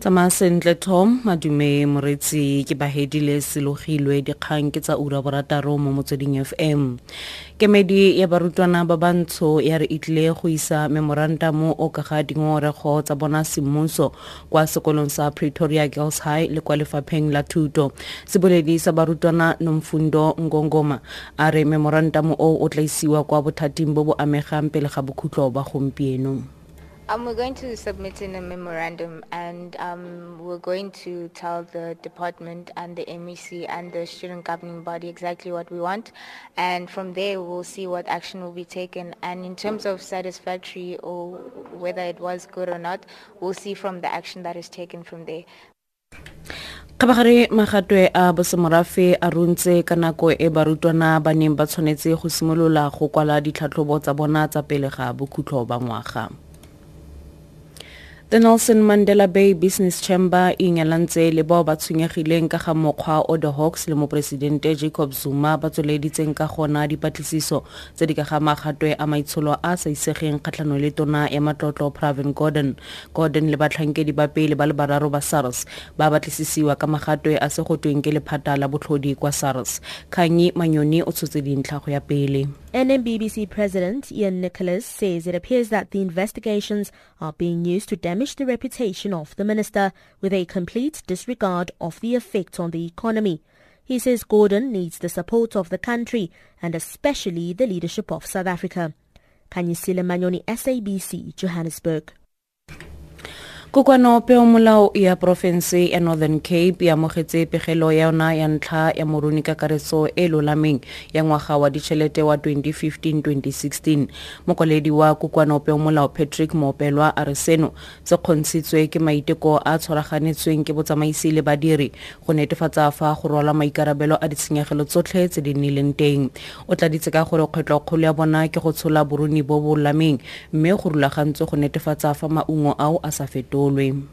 tsamaya sentle tom. Madume moretsi ke bahedile selogilwe dikgang ke tsa ura borataro mo motsweding fm kemedi ya barutwana ba bantsho ya re itlile go isa memorantamo o ka ga dingongorego tsa bona semmuso kwa sekolong sa pretoria girls high le kwa lefapheng la thuto. Seboledi sa barutwana nomfundo ngongoma a re memorantamo o o tla isiwa kwa bothating bo bo amegang pele ga bokhutlo ba gompieno Um, we're going to submit in a memorandum and um, we're going to tell the department and the MEC and the student governing body exactly what we want. And from there we'll see what action will be taken. And in terms of satisfactory or whether it was good or not, we'll see from the action that is taken from there. kgabagare magatwe a bosemorafe a runtse ka nako e barutwana ba neng ba tshwanetse go simolola go kwala ditlhatlhobo tsa bona tsa pele ga bokhutlo ba ngwaga the nelson mandela bay business chamber e ingelantse le bao ba tshwenyegileng ka ga mokgwa o the hawks le moporesidente jacob zuma ba tsweleditseng ka gona dipatlisiso tse di ka ga magatwe a maitsholo a sa isegeng kgatlhano le tona ya matlotlo pravin gordon gordon le batlhankedi ba pele ba le bararo ba sars ba batlisisiwa ka magatwe a se go tweng ke lephata la botlhodi kwa sars. Kganyi manyoni o tshotse dintlha go ya pele NMBBC President Ian Nicholas says it appears that the investigations are being used to damage the reputation of the minister with a complete disregard of the effect on the economy. He says Gordhan needs the support of the country and especially the leadership of South Africa. Kanyisile Manyoni, SABC, Johannesburg. Kokwano peomolao ya porofense ya northern cape ya amogetse pegelo ya yona ya ntlha ya moruni kakaretso e lolameng ya ngwaga wa ditšhelete wa 2015-2016 mokwaledi wa kokwano peomolao patrick moopelwa a re seno se kgontshitswe ke maiteko a tshwaraganetsweng ke botsamaisi le badiri go netefatsa fa go rwalwa maikarabelo a ditshenyegelo tsotlhe tse di nnileng teng. O tladitse ka gore kgwetlhokgolo ya bona ke go tshola boruni bo bo lameng mme go rulagantswe go netefatsa fa maungo ao a sa fetolwe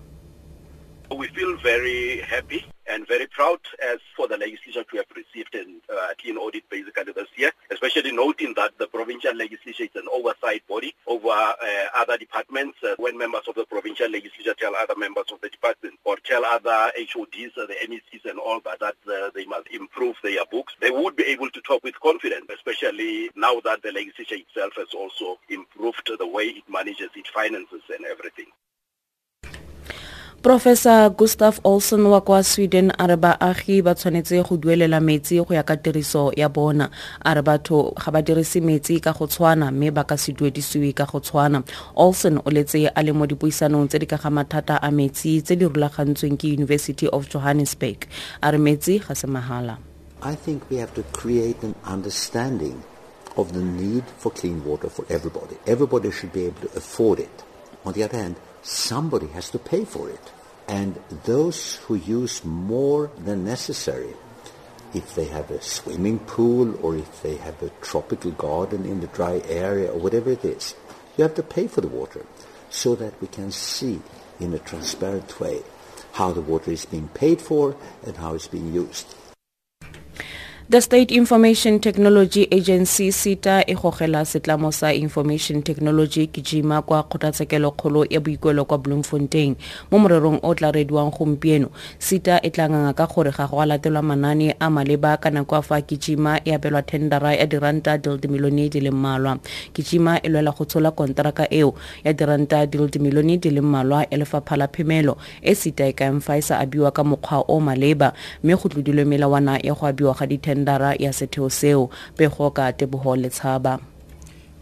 We feel very happy and very proud as for the legislation to have received an, uh, clean audit basically this year, especially noting that the provincial legislature is an oversight body over uh, other departments. Uh, when members of the provincial legislature tell other members of the department or tell other HODs, uh, the MECs and all that, that uh, they must improve their books, they would be able to talk with confidence, especially now that the legislature itself has also improved the way it manages its finances and everything. Professor gustav olson wa kwa sweden a re baagi ba tshwanetse go duelela metsi go ya ka tiriso ya bona a re batho ga ba dirise metsi ka go tshwana mme ba ka se duedisiwe ka go tshwana olson o letse a le mo dipuisanong tse di ka ga mathata a metsi tse di rulagantsweng ke university of johannesburg a re metsi ga se mahala I think we have to create an understanding of the need for clean water for everybody. Everybody should be able to afford it. On the other hand, somebody has to pay for it. And those who use more than necessary, if they have a swimming pool or if they have a tropical garden in the dry area or whatever it is, you have to pay for the water so that we can see in a transparent way how the water is being paid for and how it's being used. The state information technology agency sita e gogela setlamo sa information technology kijima kwa kgotlatshekelo-kgolo ya boikuelo kwa bloemfontein. Mo morerong o tla rediwang gompieno sita e tla nganga ka gore ga go a latelwa manane a maleba ka nako a fa kijima e abelwa tendera ya diranta dil dimilione di le mmalwa. Kijima e lwela go tshola konteraka eo ya diranta dil dimilione di le mmalwa ya lefapha la phemelo e sita e kaeng fa e sa abiwa ka mokgwa o maleba mme go tlodilwe melawana ya go abiwa ga ditendera tendara ya setheo seo tebogo letshaba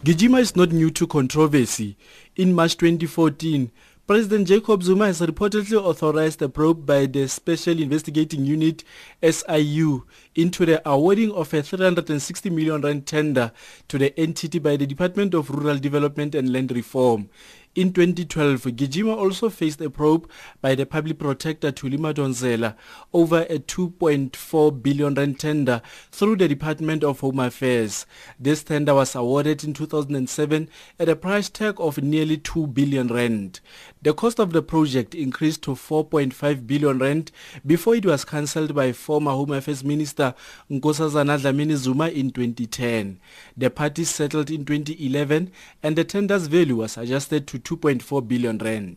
Gijima is not new to controversy. In March 2014, President Jacob Zuma has reportedly authorized a probe by the Special Investigating Unit SIU into the awarding of a 360 million rand tender to the entity by the Department of Rural Development and Land Reform. In 2012, Gijima also faced a probe by the public protector Thuli Madonsela over a 2.4 billion rand tender through the Department of Home Affairs. This tender was awarded in 2007 at a price tag of nearly 2 billion rand. The cost of the project increased to 4.5 billion rand before it was cancelled by former Home Affairs Minister Nkosazana Dlamini Zuma in 2010. The parties settled in 2011 and the tender's value was adjusted to 2.4 billion rand.